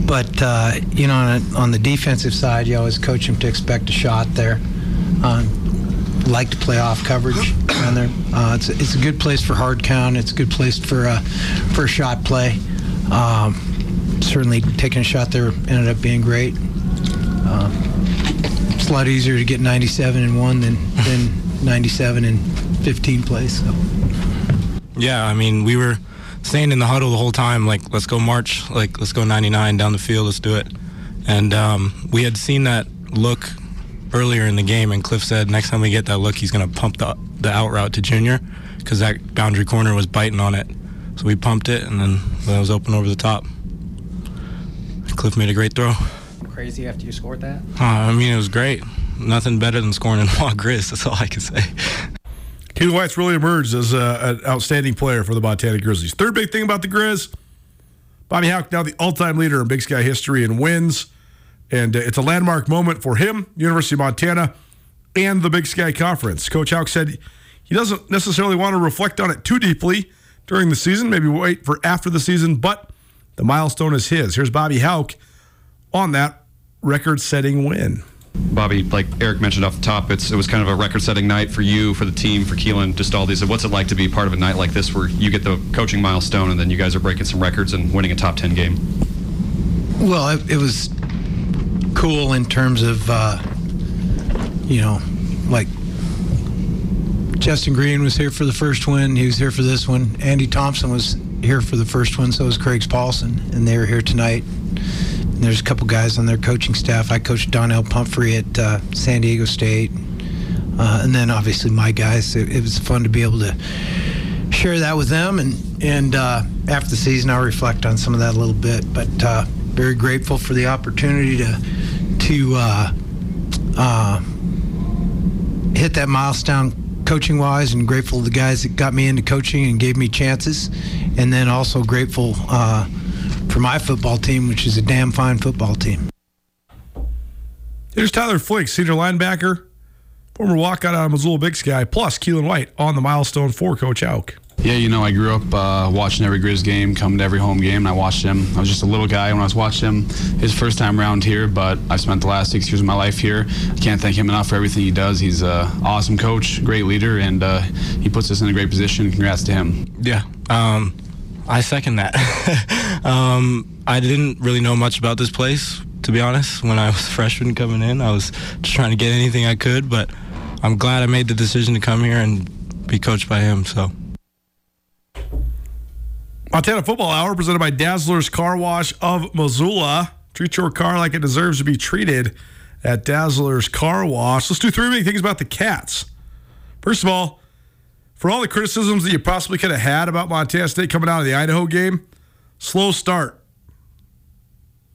Speaker 4: But uh, you know, on, a, on the defensive side, you always coach them to expect a shot there. Uh, like to play off coverage down there. Uh, it's, a, it's a good place for hard count. It's a good place for uh, for shot play. Um, certainly, taking a shot there ended up being great. Uh, it's a lot easier to get 97 and one than than 97 and 15 plays. So.
Speaker 6: Yeah, I mean, we were staying in the huddle the whole time, like, let's go march, like, let's go 99 down the field, let's do it. And um, we had seen that look earlier in the game, and Cliff said next time we get that look, he's going to pump the, the out route to Junior because that boundary corner was biting on it. So we pumped it, and then that was open over the top. Cliff made a great throw.
Speaker 7: Crazy after you scored that?
Speaker 6: Uh, I mean, it was great. Nothing better than scoring in Wa-Griz. That's all I can say.
Speaker 1: Keelan White's really emerged as a, an outstanding player for the Montana Grizzlies. Third big thing about the Griz, Bobby Hauck now the all-time leader in Big Sky history in wins, and uh, it's a landmark moment for him, University of Montana, and the Big Sky Conference. Coach Hauck said he doesn't necessarily want to reflect on it too deeply during the season, maybe wait for after the season, but the milestone is his. Here's Bobby Hauck on that record-setting win.
Speaker 8: Bobby, like Eric mentioned off the top, it's it was kind of a record-setting night for you, for the team, for Keelan, just all these. What's it like to be part of a night like this where you get the coaching milestone and then you guys are breaking some records and winning a top ten game?
Speaker 4: Well, it, it was cool in terms of, uh, you know, like Justin Green was here for the first one. He was here for this one. Andy Thompson was here for the first one. So was Craig Paulson, and they were here tonight. And there's a couple guys on their coaching staff. I coached Donnel Pumphrey at uh, San Diego State, uh, and then obviously my guys. It, it, was fun to be able to share that with them. And and uh, after the season, I'll reflect on some of that a little bit. But uh, very grateful for the opportunity to to uh, uh, hit that milestone coaching wise and grateful to the guys that got me into coaching and gave me chances and then also grateful uh, for my football team which is a damn fine football team
Speaker 1: here's tyler flake senior linebacker former walkout out of missoula big sky plus keelan white on the milestone for coach Hauck
Speaker 9: yeah, you know, I grew up uh, watching every Griz game, coming to every home game, and I watched him. I was just a little guy when I was watching him his first time around here, but I've spent the last six years of my life here. I can't thank him enough for everything he does. He's an awesome coach, great leader, and uh, he puts us in a great position. Congrats to him.
Speaker 6: Yeah, um, I second that. um, I didn't really know much about this place, to be honest. When I was freshman coming in, I was just trying to get anything I could, but I'm glad I made the decision to come here and be coached by him, so.
Speaker 1: Montana Football Hour presented by Dazzler's Car Wash of Missoula. Treat your car like it deserves to be treated at Dazzler's Car Wash. Let's do three big things about the Cats. First of all, for all the criticisms that you possibly could have had about Montana State coming out of the Idaho game, slow start,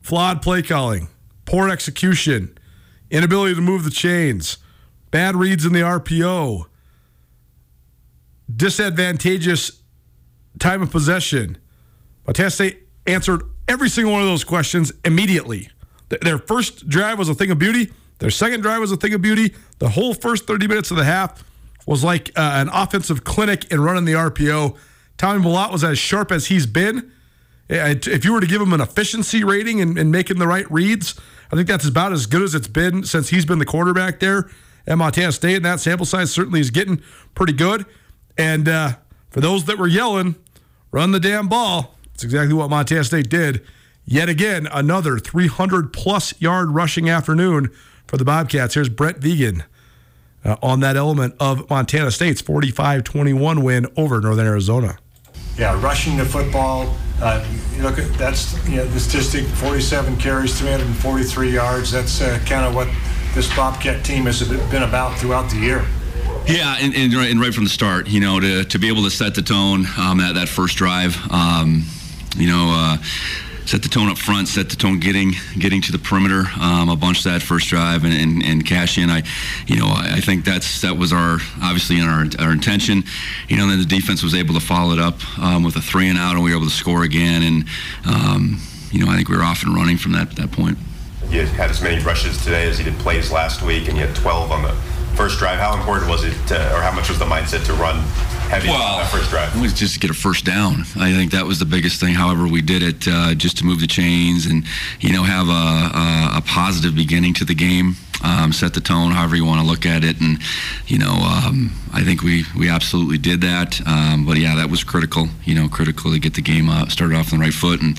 Speaker 1: flawed play calling, poor execution, inability to move the chains, bad reads in the RPO, disadvantageous time of possession. Montana State answered every single one of those questions immediately. Their first drive was a thing of beauty. Their second drive was a thing of beauty. The whole first 30 minutes of the half was like uh, an offensive clinic in running the RPO. Tommy Mellott was as sharp as he's been. If you were to give him an efficiency rating and, and making the right reads, I think that's about as good as it's been since he's been the quarterback there at Montana State. And that sample size certainly is getting pretty good. And uh, for those that were yelling, run the damn ball. It's exactly what Montana State did. Yet again, another 300 plus yard rushing afternoon for the Bobcats. Here's Brent Vigen uh, on that element of Montana State's 45 21 win over Northern Arizona.
Speaker 10: Yeah, rushing the football. Uh, you look at that's you know the statistic: 47 carries, 343 yards. That's uh, kind of what this Bobcat team has been about throughout the year.
Speaker 3: Yeah, and, and, and, right from the start, you know, to, to be able to set the tone um, that that first drive, um, you know, uh, set the tone up front, set the tone getting getting to the perimeter um, a bunch that first drive and, and, and cash in. I, you know, I think that's that was our obviously in our our intention. You know, then the defense was able to follow it up um, with a three and out, and we were able to score again. And um, you know, I think we were off and running from that that point.
Speaker 11: You had as many rushes today as you did plays last week, and you had 12 on the first drive. How important was it, to, or how much was the mindset to run heavy well, that first drive?
Speaker 3: It was just to get a first down. I think that was the biggest thing. However, we did it uh, just to move the chains and you know have a, a, a positive beginning to the game. Um, set the tone, however you want to look at it, and you know, um, I think we we absolutely did that. Um, but yeah, that was critical. You know, critical to get the game uh, started off on the right foot, and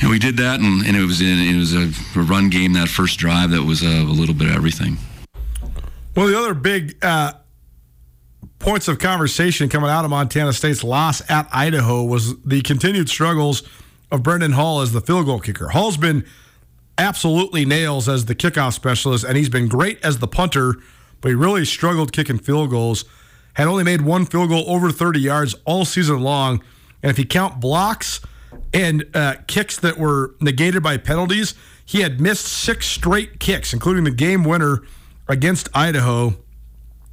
Speaker 3: and we did that, and, and it was in, it was a, a, run game that first drive that was a, a little bit of everything.
Speaker 1: Well, the other big uh, points of conversation coming out of Montana State's loss at Idaho was the continued struggles of Brendan Hall as the field goal kicker. Hall's been absolutely nails as the kickoff specialist, and he's been great as the punter, but he really struggled kicking field goals. Had only made one field goal over 30 yards all season long. And if you count blocks and uh, kicks that were negated by penalties, he had missed six straight kicks, including the game winner against Idaho.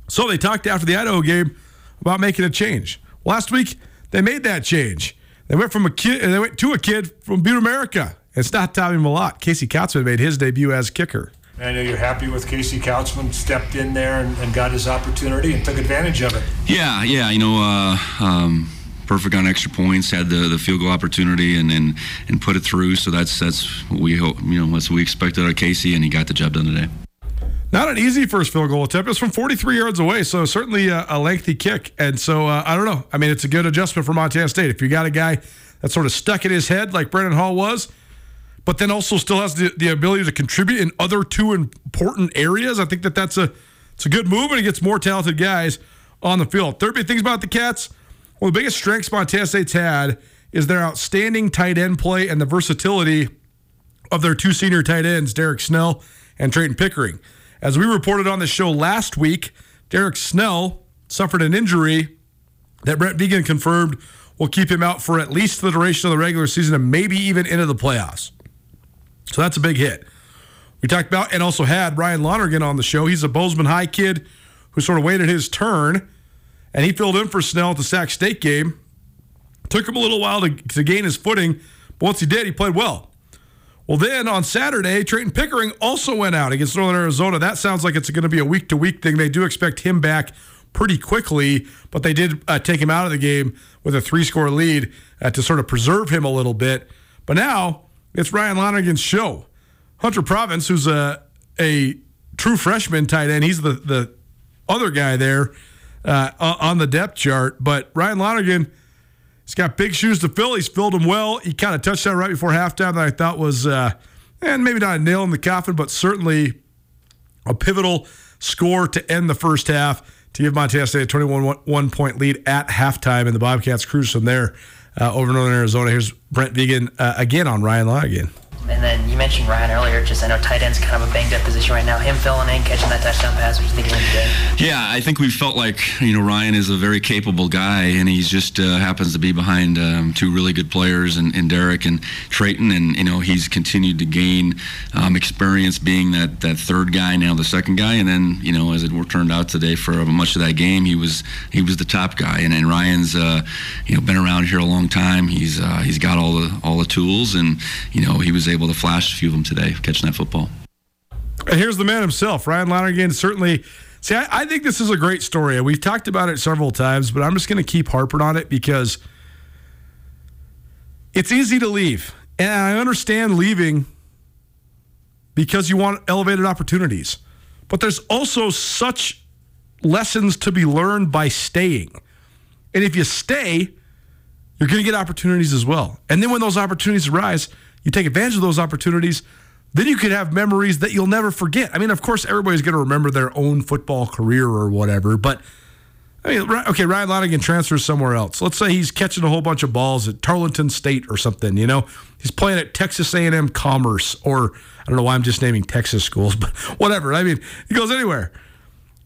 Speaker 1: So they talked after the Idaho game about making a change. Last week they made that change. They went from a kid. They went to a kid from Butte America. It's not Tommy Mellott. Casey Kautzman made his debut as kicker.
Speaker 10: I know you're happy with Casey Kautzman stepped in there and, and, got his opportunity and took advantage of it.
Speaker 3: Yeah, yeah. You know, uh, um, perfect on extra points, had the, the field goal opportunity, and, and and put it through. So that's that's what we hope. You know, that's what we expected of Casey, and he got the job done today.
Speaker 1: Not an easy first field goal attempt. It's from 43 yards away, so certainly a, a lengthy kick. And so uh, I don't know. I mean, it's a good adjustment for Montana State. If you got a guy that's sort of stuck in his head like Brendan Hall was, but then also still has the, the ability to contribute in other two important areas, I think that that's a it's a good move, and it gets more talented guys on the field. Third big things about the Cats. Of the biggest strengths Montana State's had is their outstanding tight end play and the versatility of their two senior tight ends, Derek Snell and Trayton Pickering. As we reported on the show last week, Derek Snell suffered an injury that Brent Vigen confirmed will keep him out for at least the duration of the regular season and maybe even into the playoffs. So that's a big hit. We talked about and also had Ryan Lonergan on the show. He's a Bozeman High kid who sort of waited his turn, and he filled in for Snell at the Sac State game. Took him a little while to, to gain his footing, but once he did, he played well. Well, then on Saturday, Trayton Pickering also went out against Northern Arizona. That sounds like it's going to be a week to week thing. They do expect him back pretty quickly, but they did uh, take him out of the game with a three score lead uh, to sort of preserve him a little bit. But now it's Ryan Lonergan's show. Hunter Province, who's a, a true freshman tight end, he's the, the other guy there uh, on the depth chart. But Ryan Lonergan He's got big shoes to fill. He's filled them well. He kind of touched that right before halftime that I thought was, uh, and maybe not a nail in the coffin, but certainly a pivotal score to end the first half to give Montana State a 21 one point lead at halftime, and the Bobcats cruise from there uh, over Northern Arizona. Here's Brent Vigen uh, again on Ryan Lonergan.
Speaker 12: And then you mentioned Ryan earlier. Just I know tight end's kind of a banged up position right now. Him filling in, catching that touchdown pass. What you think?
Speaker 3: Yeah, I think we felt like you know Ryan is a very capable guy, and he just uh, happens to be behind um, two really good players, and, and Derek and Trayton, and you know he's continued to gain um, experience being that that third guy now, the second guy, and then you know as it turned out today for much of that game, he was he was the top guy, and, and Ryan's uh, you know been around here a long time. He's uh, he's got all the all the tools, and you know he was able to flash a few of them today catching that football.
Speaker 1: And here's the man himself, Ryan Lonergan. Certainly, see, I, I think this is a great story. We've talked about it several times, but I'm just going to keep harping on it because it's easy to leave, and I understand leaving because you want elevated opportunities. But there's also such lessons to be learned by staying. And if you stay, you're going to get opportunities as well. And then when those opportunities arise, you take advantage of those opportunities, then you could have memories that you'll never forget. I mean, of course, everybody's going to remember their own football career or whatever, but I mean, okay, Ryan Lonergan transfers somewhere else. Let's say he's catching a whole bunch of balls at Tarleton State or something. You know, he's playing at Texas A&M Commerce, or I don't know why I'm just naming Texas schools, but whatever. I mean, he goes anywhere.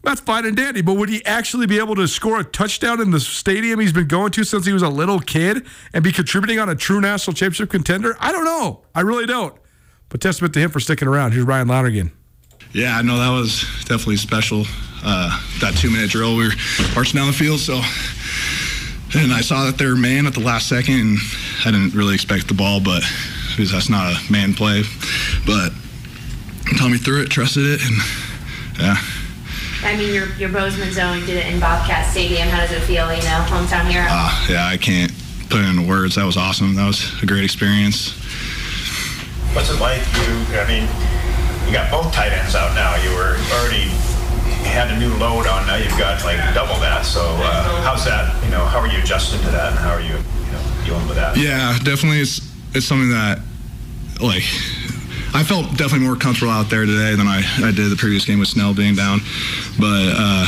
Speaker 1: That's fine and dandy, but would he actually be able to score a touchdown in the stadium he's been going to since he was a little kid and be contributing on a true national championship contender? I don't know. I really don't. But testament to him for sticking around. Here's Ryan Lonergan.
Speaker 13: Yeah, I know that was definitely special. Uh, that two minute drill, we were marching down the field, so. And I saw that they were man at the last second, and I didn't really expect the ball, but because that's not a man play. But Tommy threw it, trusted it, and yeah,
Speaker 14: I mean, your your Bozeman zone did it in Bobcat Stadium. How does it feel? You know, hometown hero.
Speaker 13: Uh, yeah, I can't put it into words. That was awesome. That was a great experience.
Speaker 15: What's it like? You, I mean, you got both tight ends out now. You were already had a new load on. Now you've got like double that. So uh, how's that? You know, how are you adjusting to that, and how are you, you know, dealing with that?
Speaker 13: Yeah, definitely. It's it's something that like I felt definitely more comfortable out there today than I, I did the previous game with Snell being down. But uh,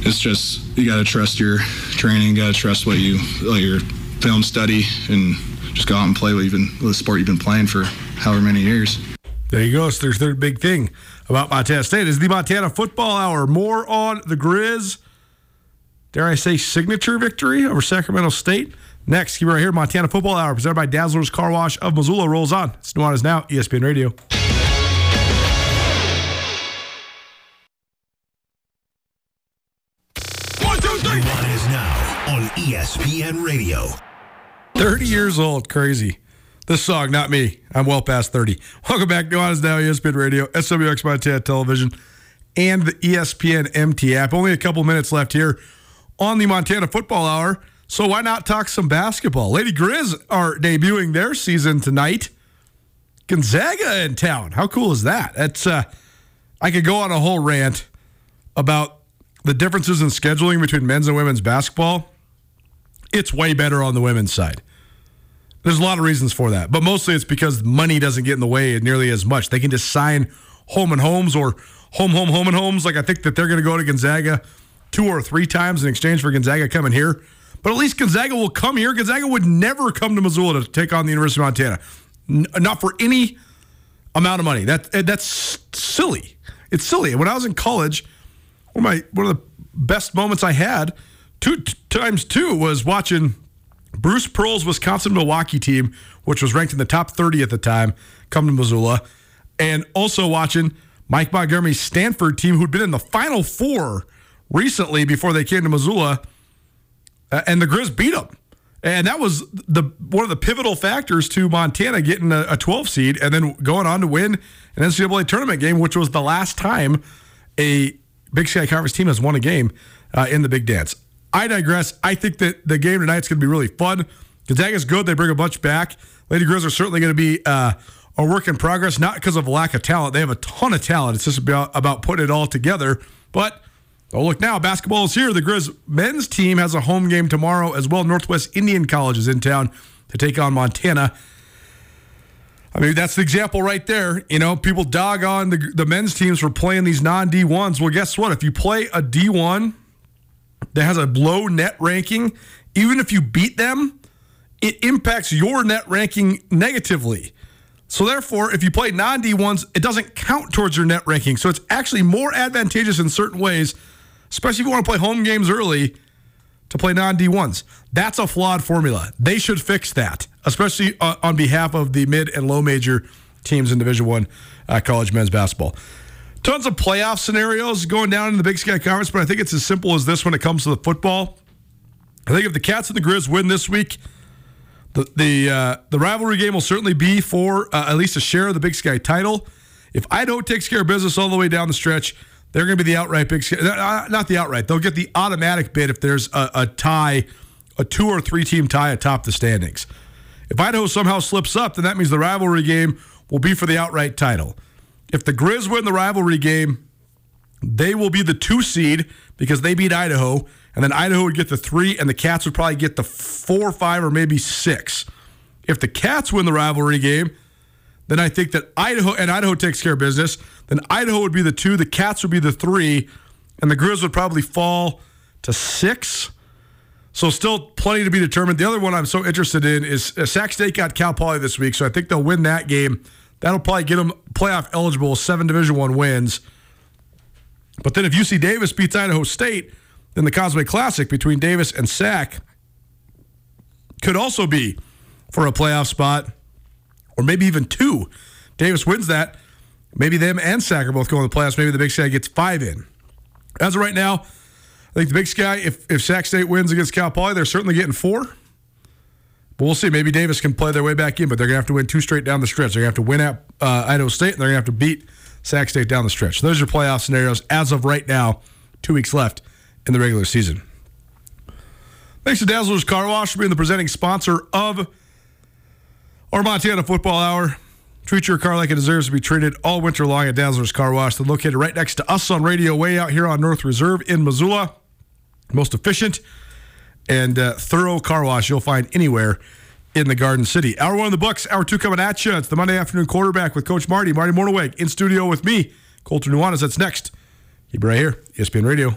Speaker 13: it's just you got to trust your training, you got to trust what you like your film study, and just go out and play what you've been the sport you've been playing for however many years.
Speaker 1: There you go. It's their third big thing about Montana State is the Montana Football Hour. More on the Griz. Dare I say signature victory over Sacramento State? Next, keep it right here. Montana Football Hour, presented by Dazzler's Car Wash of Missoula, rolls on. It's Nuanez Now, ESPN Radio.
Speaker 16: One, two, three. Nuanez Now on ESPN Radio.
Speaker 1: 30 years old. Crazy. This song, not me. I'm well past 30. Welcome back. Nuanez Now, ESPN Radio, SWX Montana Television, and the ESPN MT app. Only a couple minutes left here on the Montana Football Hour. So why not talk some basketball? Lady Griz are debuting their season tonight. Gonzaga in town. How cool is that? That's uh, I could go on a whole rant about the differences in scheduling between men's and women's basketball. It's way better on the women's side. There's a lot of reasons for that, but mostly it's because money doesn't get in the way nearly as much. They can just sign home and homes or home, home, home and homes. Like I think that they're going to go to Gonzaga two or three times in exchange for Gonzaga coming here. But at least Gonzaga will come here. Gonzaga would never come to Missoula to take on the University of Montana, N- not for any amount of money. That eh, that's silly. It's silly. When I was in college, one of my one of the best moments I had two t- times two was watching Bruce Pearl's Wisconsin Milwaukee team, which was ranked in the top 30 at the time, come to Missoula, and also watching Mike Montgomery's Stanford team, who'd been in the Final Four recently before they came to Missoula, and the Griz beat them. And that was the one of the pivotal factors to Montana getting a, a 12 seed and then going on to win an NCAA tournament game, which was the last time a Big Sky Conference team has won a game uh, in the Big Dance. I digress. I think that the game tonight is going to be really fun. Gonzaga's good. They bring a bunch back. Lady Griz are certainly going to be uh, a work in progress, not because of lack of talent. They have a ton of talent. It's just about, about putting it all together. But oh, look now, basketball is here. The Griz men's team has a home game tomorrow as well. Northwest Indian College is in town to take on Montana. I mean, that's the example right there. You know, people dog on the, the men's teams for playing these non D1s. Well, guess what? If you play a D1 that has a low net ranking, even if you beat them, it impacts your net ranking negatively. So, therefore, if you play non D1s, it doesn't count towards your net ranking. So, it's actually more advantageous in certain ways, especially if you want to play home games early, to play non D1s. That's a flawed formula. They should fix that, especially uh, on behalf of the mid and low major teams in Division One uh, college men's basketball. Tons of playoff scenarios going down in the Big Sky Conference, but I think it's as simple as this when it comes to the football. I think if the Cats and the Griz win this week, the the uh, the rivalry game will certainly be for uh, at least a share of the Big Sky title. If Idaho takes care of business all the way down the stretch, they're going to be the outright Big Sky. Uh, not the outright. They'll get the automatic bid if there's a, a tie, a two or three team tie atop the standings. If Idaho somehow slips up, then that means the rivalry game will be for the outright title. If the Griz win the rivalry game, they will be the two seed because they beat Idaho, and then Idaho would get the three, and the Cats would probably get the four, five, or maybe six. If the Cats win the rivalry game, then I think that Idaho and Idaho takes care of business. Then Idaho would be the two, the Cats would be the three, and the Griz would probably fall to six. So still plenty to be determined. The other one I'm so interested in is uh, Sac State got Cal Poly this week, so I think they'll win that game. That'll probably get them playoff eligible, seven Division One wins. But then if UC Davis beats Idaho State, then the Causeway Classic between Davis and Sac could also be for a playoff spot, or maybe even two. Davis wins that. Maybe them and Sac are both going to the playoffs. Maybe the Big Sky gets five in. As of right now, I think the Big Sky, if, if Sac State wins against Cal Poly, they're certainly getting four. But we'll see. Maybe Davis can play their way back in, but they're going to have to win two straight down the stretch. They're going to have to win at uh, Idaho State, and they're going to have to beat Sac State down the stretch. Those are playoff scenarios as of right now, two weeks left in the regular season. Thanks to Dazzler's Car Wash for being the presenting sponsor of our Montana Football Hour. Treat your car like it deserves to be treated all winter long at Dazzler's Car Wash. They're located right next to us on Radio Way out here on North Reserve in Missoula. Most efficient and uh, thorough car wash you'll find anywhere in the Garden City. Hour one of the books, hour two coming at you. It's the Monday afternoon quarterback with Coach Marty, Marty Mornhinweg, in studio with me, Colter Nuanez. That's next. Keep it right here, ESPN Radio.